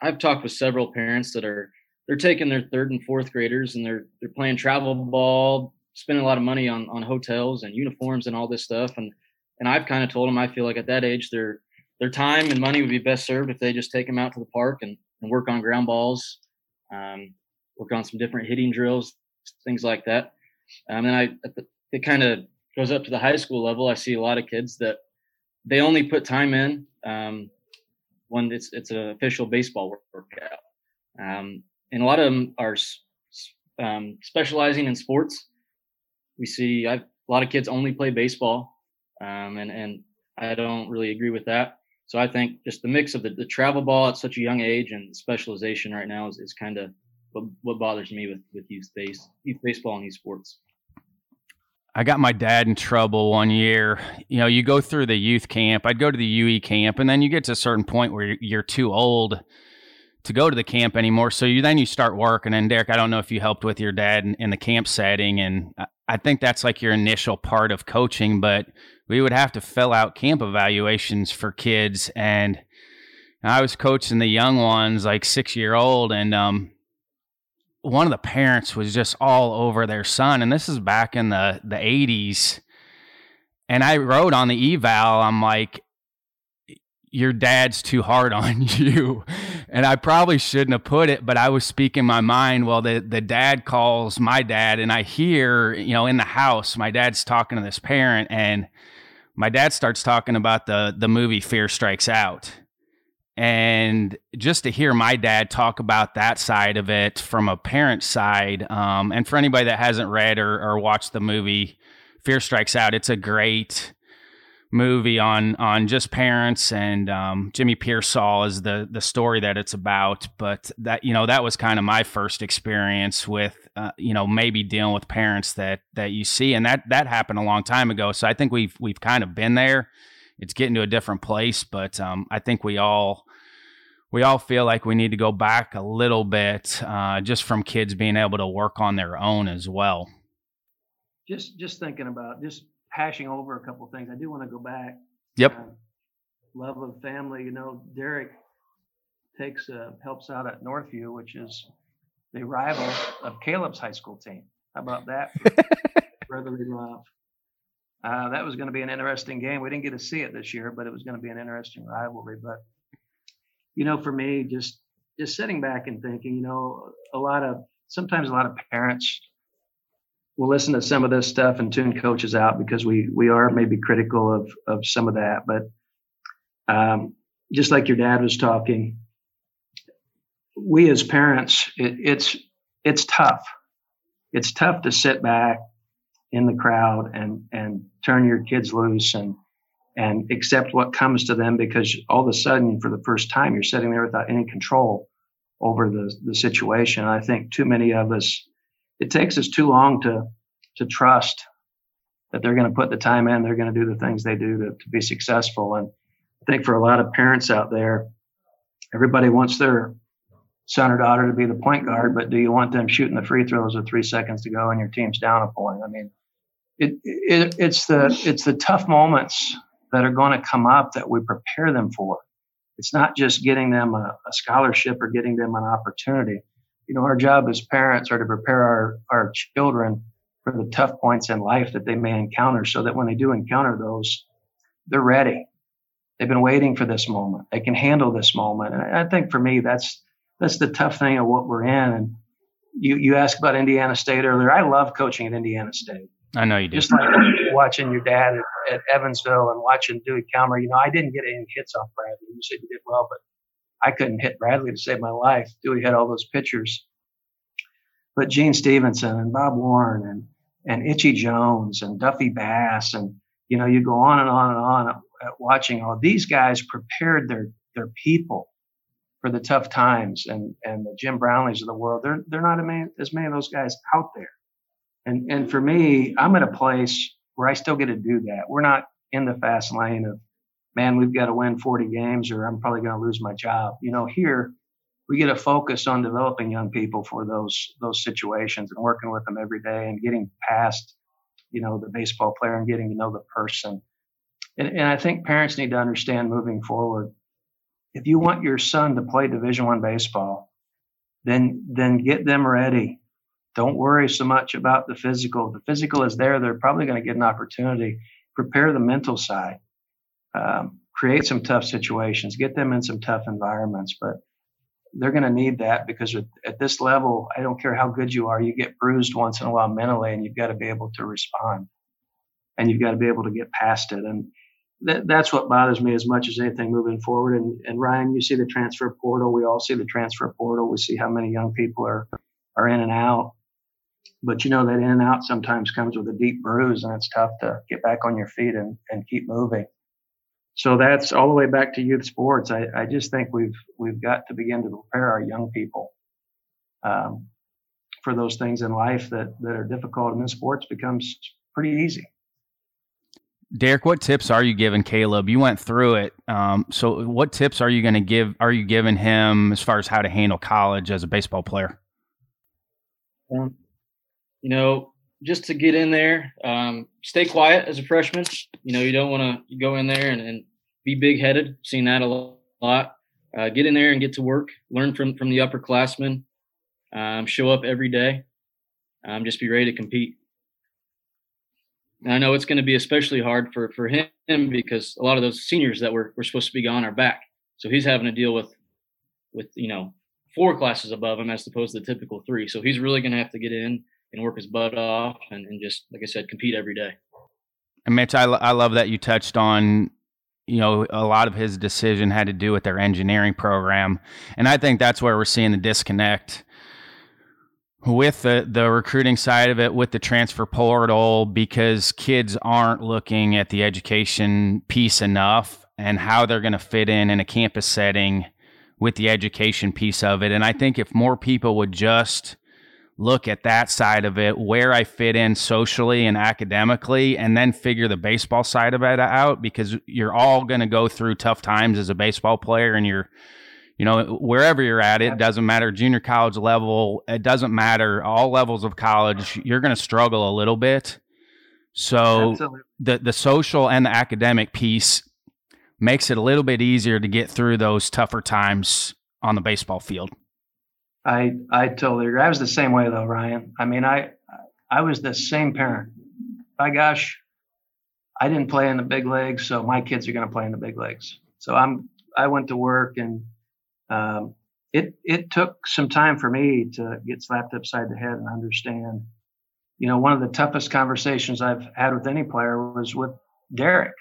I've talked with several parents that are they're taking their third and fourth graders and they're they're playing travel ball, spending a lot of money on on hotels and uniforms and all this stuff. And and I've kind of told them I feel like at that age their their time and money would be best served if they just take them out to the park and, and work on ground balls um, work on some different hitting drills, things like that. Um, and I, it kind of goes up to the high school level. I see a lot of kids that they only put time in um, when it's it's an official baseball workout, um, and a lot of them are um, specializing in sports. We see I've, a lot of kids only play baseball, um, and and I don't really agree with that. So I think just the mix of the, the travel ball at such a young age and specialization right now is, is kind of what, what bothers me with, with youth base, youth baseball and youth sports. I got my dad in trouble one year. You know, you go through the youth camp. I'd go to the UE camp, and then you get to a certain point where you're, too old to go to the camp anymore. So you then you start working. And Derek, I don't know if you helped with your dad in, in the camp setting, and I think that's like your initial part of coaching, but we would have to fill out camp evaluations for kids. And I was coaching the young ones, like six year old, and um, one of the parents was just all over their son. And this is back in the, the 80s. And I wrote on the eval, I'm like, your dad's too hard on <laughs> you. And I probably shouldn't have put it, but I was speaking my mind. Well, the, the dad calls my dad, and I hear, you know, in the house, my dad's talking to this parent, and my dad starts talking about the the movie Fear Strikes Out. And just to hear my dad talk about that side of it from a parent side, um, and for anybody that hasn't read or, or watched the movie Fear Strikes Out, it's a great movie on on just parents and um, Jimmy Piersall is the the story that it's about. But that you know that was kind of my first experience with uh, you know maybe dealing with parents that that you see, and that that happened a long time ago. So I think we've we've kind of been there. It's getting to a different place, but um, I think we all we all feel like we need to go back a little bit, uh, just from kids being able to work on their own as well. Just just thinking about just hashing over a couple things. I do want to go back. Yep. Uh, love of family. You know, Derek takes uh, helps out at Northview, which is the rival of Kaleb's high school team. How about that? <laughs> brotherly love. Uh, that was going to be an interesting game. We didn't get to see it this year, but it was going to be an interesting rivalry. But you know, for me, just just sitting back and thinking, you know, a lot of sometimes a lot of parents we'll listen to some of this stuff and tune coaches out because we we are maybe critical of of some of that. But um, just like your dad was talking, we as parents, it, it's it's tough. It's tough to sit back in the crowd and and turn your kids loose and and accept what comes to them because all of a sudden for the first time you're sitting there without any control over the the situation. I think too many of us it takes us too long to to trust that they're going to put the time in, they're going to do the things they do to, to be successful. And I think for a lot of parents out there, everybody wants their son or daughter to be the point guard, but do you want them shooting the free throws with three seconds to go and your team's down a point? I mean, it, it it's the it's the tough moments that are going to come up that we prepare them for. It's not just getting them a, a scholarship or getting them an opportunity. You know, our job as parents are to prepare our, our children for the tough points in life that they may encounter so that when they do encounter those, they're ready. They've been waiting for this moment. They can handle this moment. And I think for me, that's that's the tough thing of what we're in. And you you asked about Indiana State earlier. I love coaching at Indiana State. I know you do. Just like watching your dad at, at Evansville and watching Dewey Kalmer. You know, I didn't get any hits off Bradley. You said you did well, but I couldn't hit Bradley to save my life. Dewey had all those pitchers. But Gene Stephenson and Bob Warn and and Itchy Jones and Duffy Bass and you know you go on and on and on at watching all these guys prepared their their people for the tough times and and the Jim Brownlees of the world they're they're not as many of those guys out there and and for me I'm at a place where I still get to do that we're not in the fast lane of man we've got to win 40 games or I'm probably going to lose my job. You know here we get to focus on developing young people for those those situations and working with them every day and getting past you know the baseball player and getting to know the person. And, and i think parents need to understand moving forward if you want your son to play division one baseball then then get them ready. Don't worry so much about the physical. The physical is there they're probably going to get an opportunity. Prepare the mental side um, create some tough situations get them in some tough environments but they're going to need that because at this level, I don't care how good you are, you get bruised once in a while mentally, and you've got to be able to respond, and you've got to be able to get past it. And that, that's what bothers me as much as anything moving forward. And, and Ryan, you see the transfer portal. We all see the transfer portal. We see how many young people are are in and out. But you know that in and out sometimes comes with a deep bruise, and it's tough to get back on your feet and, and keep moving so that's all the way back to youth sports. I, I just think we've we've got to begin to prepare our young people um, for those things in life that that are difficult, and then sports becomes pretty easy. Derek, what tips are you giving Kaleb? You went through it. Um, so, what tips are you going to give? Are you giving him as far as how to handle college as a baseball player? Um, you know, just to get in there, um, stay quiet as a freshman. You know, you don't want to go in there and, and be big headed. Seen that a lot. Uh, get in there and get to work. Learn from from the upperclassmen. Um, show up every day. Um, just be ready to compete. And I know it's going to be especially hard for for him because a lot of those seniors that were, were supposed to be gone are back. So he's having to deal with with you know four classes above him as opposed to the typical three. So he's really going to have to get in and work his butt off and, and just like I said, compete every day. And Mitch, I, I love that you touched on you know, a lot of his decision had to do with their engineering program. And I think that's where we're seeing the disconnect with the, the recruiting side of it, with the transfer portal, because kids aren't looking at the education piece enough and how they're going to fit in in a campus setting with the education piece of it. And I think if more people would just look at that side of it, where I fit in socially and academically, and then figure the baseball side of it out because you're all going to go through tough times as a baseball player and you're, you know, wherever you're at, it doesn't matter, junior college level, it doesn't matter, all levels of college, you're going to struggle a little bit. So Absolutely. the the social and the academic piece makes it a little bit easier to get through those tougher times on the baseball field. I I totally agree. I was the same way though, Ryan. I mean, I I was the same parent. By gosh, I didn't play in the big leagues, so my kids are going to play in the big leagues. So I'm I went to work and um, it it took some time for me to get slapped upside the head and understand. You know, one of the toughest conversations I've had with any player was with Derek.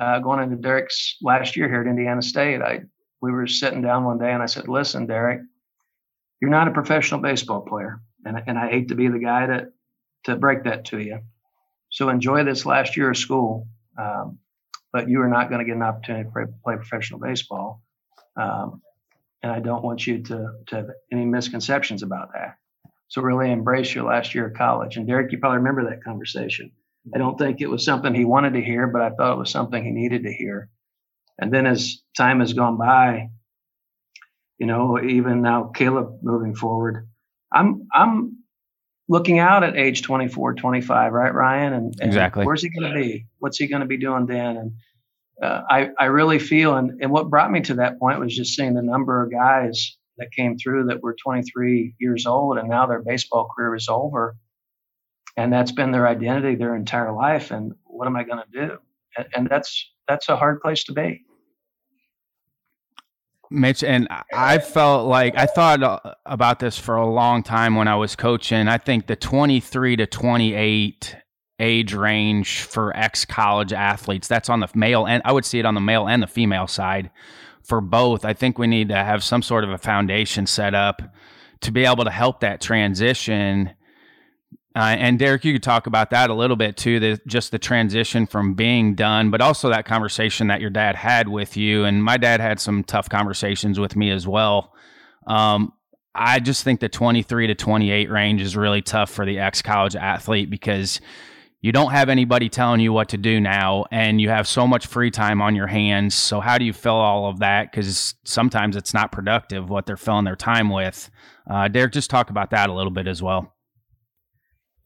Uh, going into Derek's last year here at Indiana State, I we were sitting down one day and I said, "Listen, Derek, you're not a professional baseball player. and and I hate to be the guy to to break that to you. So enjoy this last year of school, um, but you are not going to get an opportunity to play, professional baseball. Um, and I don't want you to to have any misconceptions about that. So really embrace your last year of college. And Derek, you probably remember that conversation. I don't think it was something he wanted to hear, but I thought it was something he needed to hear. And then as time has gone by, you know, even now Kaleb moving forward, I'm I'm looking out at age 24, 25, right, Ryan? And, and exactly. Where's he going to be? What's he going to be doing then? And uh, I I really feel, and and what brought me to that point was just seeing the number of guys that came through that were 23 years old, and now their baseball career is over, and that's been their identity their entire life. And what am I going to do? And, and that's that's a hard place to be. Mitch, and I felt like I thought uh, about this for a long time when I was coaching. I think the 23 to 28 age range for ex college athletes, that's on the male and I would see it on the male and the female side for both. I think we need to have some sort of a foundation set up to be able to help that transition uh, and Derek, you could talk about that a little bit too. The, just the transition from being done, but also that conversation that your dad had with you. And my dad had some tough conversations with me as well. Um, I just think the 23 to 28 range is really tough for the ex college athlete because you don't have anybody telling you what to do now and you have so much free time on your hands. So, how do you fill all of that? Because sometimes it's not productive what they're filling their time with. Uh, Derek, just talk about that a little bit as well.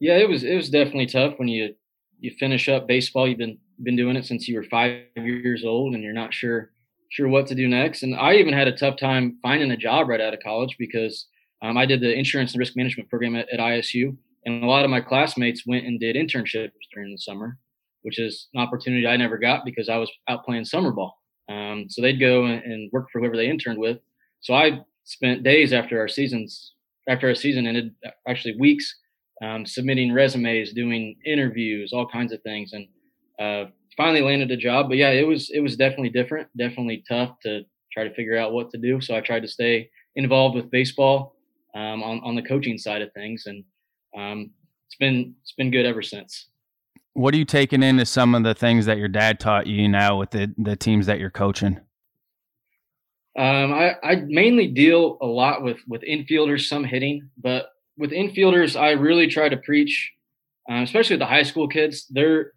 Yeah, it was it was definitely tough when you you finish up baseball. You've been been doing it since you were five years old, and you're not sure sure what to do next. And I even had a tough time finding a job right out of college because um, I did the insurance and risk management program at, at ISU, and a lot of my classmates went and did internships during the summer, which is an opportunity I never got because I was out playing summer ball. Um, so they'd go and, work for whoever they interned with. So I spent days after our seasons after our season ended, actually weeks um, submitting resumes, doing interviews, all kinds of things, and uh, finally landed a job. But yeah, it was it was definitely different, definitely tough to try to figure out what to do. So I tried to stay involved with baseball um, on on the coaching side of things, and um, it's been it's been good ever since. What are you taking into some of the things that your dad taught you now with the the teams that you're coaching? Um, I, I mainly deal a lot with with infielders, some hitting, but with infielders, I really try to preach, uh, especially with the high school kids. They're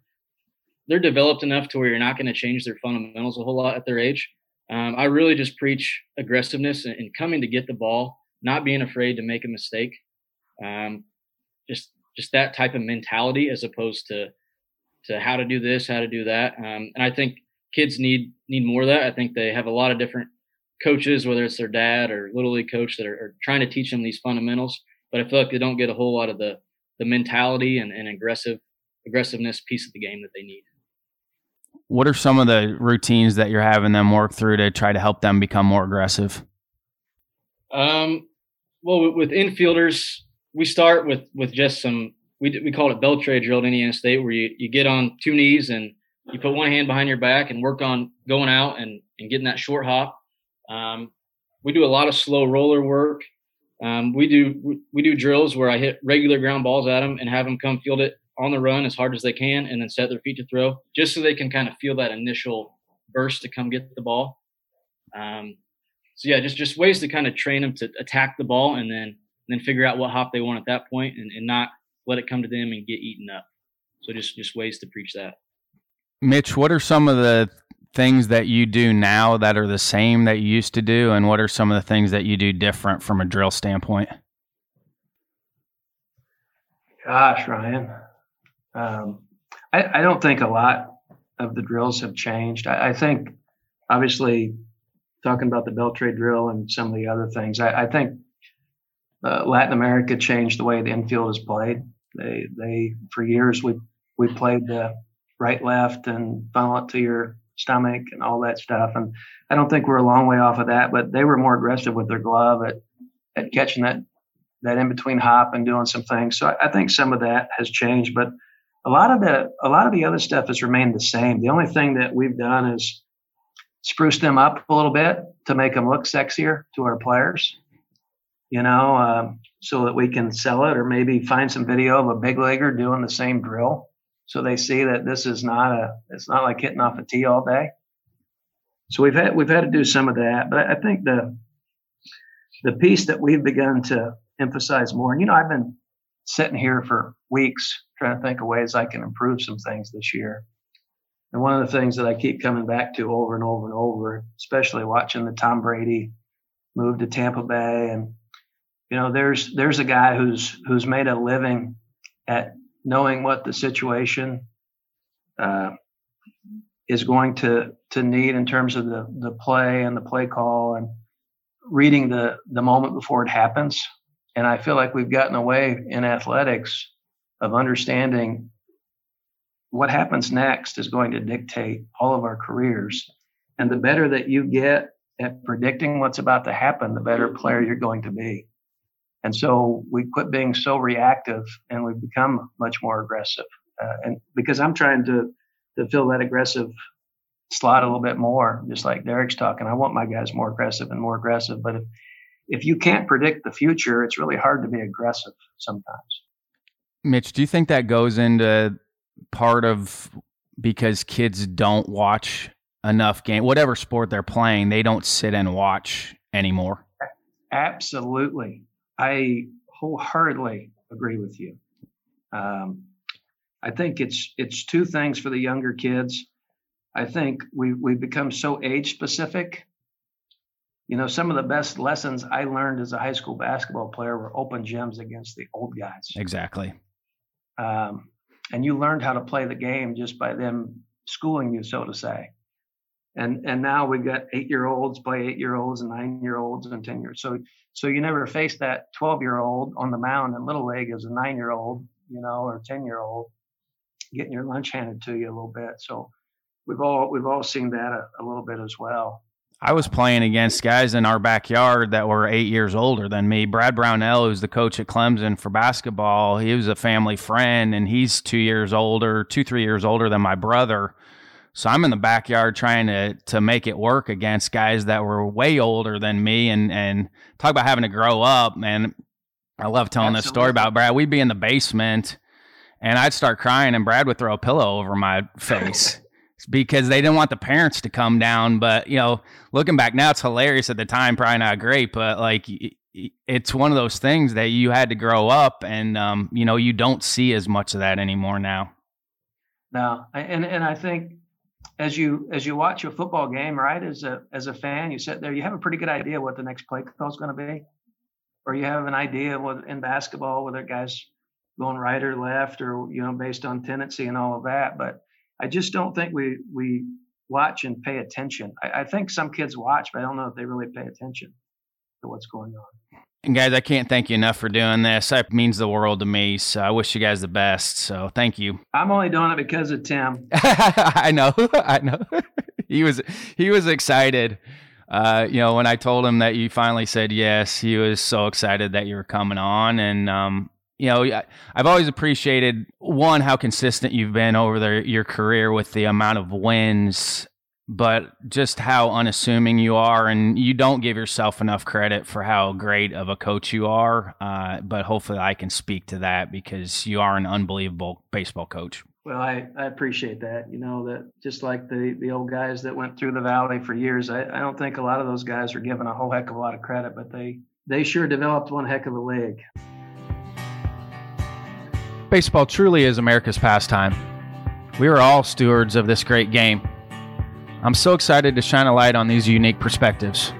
they're developed enough to where you're not going to change their fundamentals a whole lot at their age. Um, I really just preach aggressiveness and, and, coming to get the ball, not being afraid to make a mistake. Um, just just that type of mentality as opposed to to how to do this, how to do that. Um, and I think kids need need more of that. I think they have a lot of different coaches, whether it's their dad or little league coach, that are, are trying to teach them these fundamentals but I feel like they don't get a whole lot of the the mentality and, and aggressive aggressiveness piece of the game that they need. What are some of the routines that you're having them work through to try to help them become more aggressive? Um, well, with infielders, we start with with just some we we call it bell trade drill at Indiana State, where you you get on two knees and you put one hand behind your back and work on going out and and getting that short hop. Um, we do a lot of slow roller work um, we do we do drills where I hit regular ground balls at them and have them come field it on the run as hard as they can, and then set their feet to throw, just so they can kind of feel that initial burst to come get the ball. Um, so yeah, just just ways to kind of train them to attack the ball and then then figure out what hop they want at that point and, and not let it come to them and get eaten up. So just just ways to preach that. Mitch, what are some of the things that you do now that are the same that you used to do, and what are some of the things that you do different from a drill standpoint? Gosh, Ryan, um, I, I, don't think a lot of the drills have changed. I, I, think, obviously, talking about the bell trade drill and some of the other things, I, I think uh, Latin America changed the way the infield is played. They, they for years we we played the right left and funnel it to your stomach and all that stuff. And I don't think we're a long way off of that, but they were more aggressive with their glove at, at catching that that in between hop and doing some things. So I, I think some of that has changed, but a lot of the a lot of the other stuff has remained the same. The only thing that we've done is spruce them up a little bit to make them look sexier to our players. you know, uh, so that we can sell it or maybe find some video of a big leaguer doing the same drill. So they see that this is not a, it's not like hitting off a tee all day. So we've had, we've had to do some of that, but I think the, the piece that we've begun to emphasize more, and you know, I've been sitting here for weeks trying to think of ways I can improve some things this year. And one of the things that I keep coming back to over and over and over, especially watching the Tom Brady move to Tampa Bay and you know there's there's a guy who's who's made a living at knowing what the situation uh, is going to to need in terms of the the play and the play call and reading the the moment before it happens. And i feel like we've gotten away in athletics of understanding what happens next is going to dictate all of our careers. And the better that you get at predicting what's about to happen the better player you're going to be and so we quit being so reactive and we've become much more aggressive. Uh, and because I'm trying to, to fill that aggressive slot a little bit more, just like Derek's talking, I want my guys more aggressive and more aggressive. But if, if you can't predict the future, it's really hard to be aggressive sometimes. Mitch, do you think that goes into part of because kids don't watch enough game, whatever sport they're playing, they don't sit and watch anymore? Absolutely. I wholeheartedly agree with you. Um, I think it's it's two things for the younger kids. I think we we become so age specific. You know, some of the best lessons I learned as a high school basketball player were open gyms against the old guys. Exactly. Um, and you learned how to play the game just by them schooling you, so to say. And and now we've got eight year olds by eight year olds and nine year olds and ten years. So so you never face that 12 year old on the mound in Little League as a nine year old, you know, or 10 year old getting your lunch handed to you a little bit. So we've all we've all seen that a, a little bit as well. I was playing against guys in our backyard that were eight years older than me. Brad Brownell, who's the coach at Clemson for basketball, he was a family friend, and he's two years older, two three years older than my brother. So I'm in the backyard trying to to make it work against guys that were way older than me and and talk about having to grow up, man. I love telling Absolutely. this story about Brad. We'd be in the basement and I'd start crying and Brad would throw a pillow over my face. <laughs> because they didn't want the parents to come down. But you know, looking back now, it's hilarious. At the time, probably not great, but like it's one of those things that you had to grow up, and um, you know, you don't see as much of that anymore now. No, and and I think as you as you watch a football game, right? As a as a fan, you sit there, you have a pretty good idea what the next play call is going to be, or you have an idea what in basketball whether guys going right or left, or you know based on tendency and all of that. But I just don't think we we watch and pay attention. I, I think some kids watch, but I don't know if they really pay attention to what's going on. And guys, I can't thank you enough for doing this. It means the world to me. So I wish you guys the best. So thank you. I'm only doing it because of Tim. <laughs> I know. <laughs> I know. <laughs> he was he was excited. Uh, you know, when I told him that you finally said yes, he was so excited that you were coming on. And um, you know, I've always appreciated one how consistent you've been over the, your career with the amount of wins but just how unassuming you are, and you don't give yourself enough credit for how great of a coach you are. Uh, but hopefully, I can speak to that because you are an unbelievable baseball coach. Well, I, I appreciate that. You know that just like the the old guys that went through the valley for years, I, I don't think a lot of those guys are given a whole heck of a lot of credit, but they they sure developed one heck of a leg. Baseball truly is America's pastime. We are all stewards of this great game. I'm so excited to shine a light on these unique perspectives.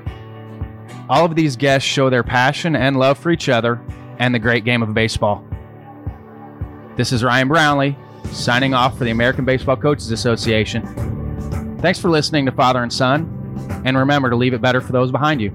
All of these guests show their passion and love for each other and the great game of baseball. This is Ryan Brownlee signing off for the American Baseball Coaches Association. Thanks for listening to Father and Son, and remember to leave it better for those behind you.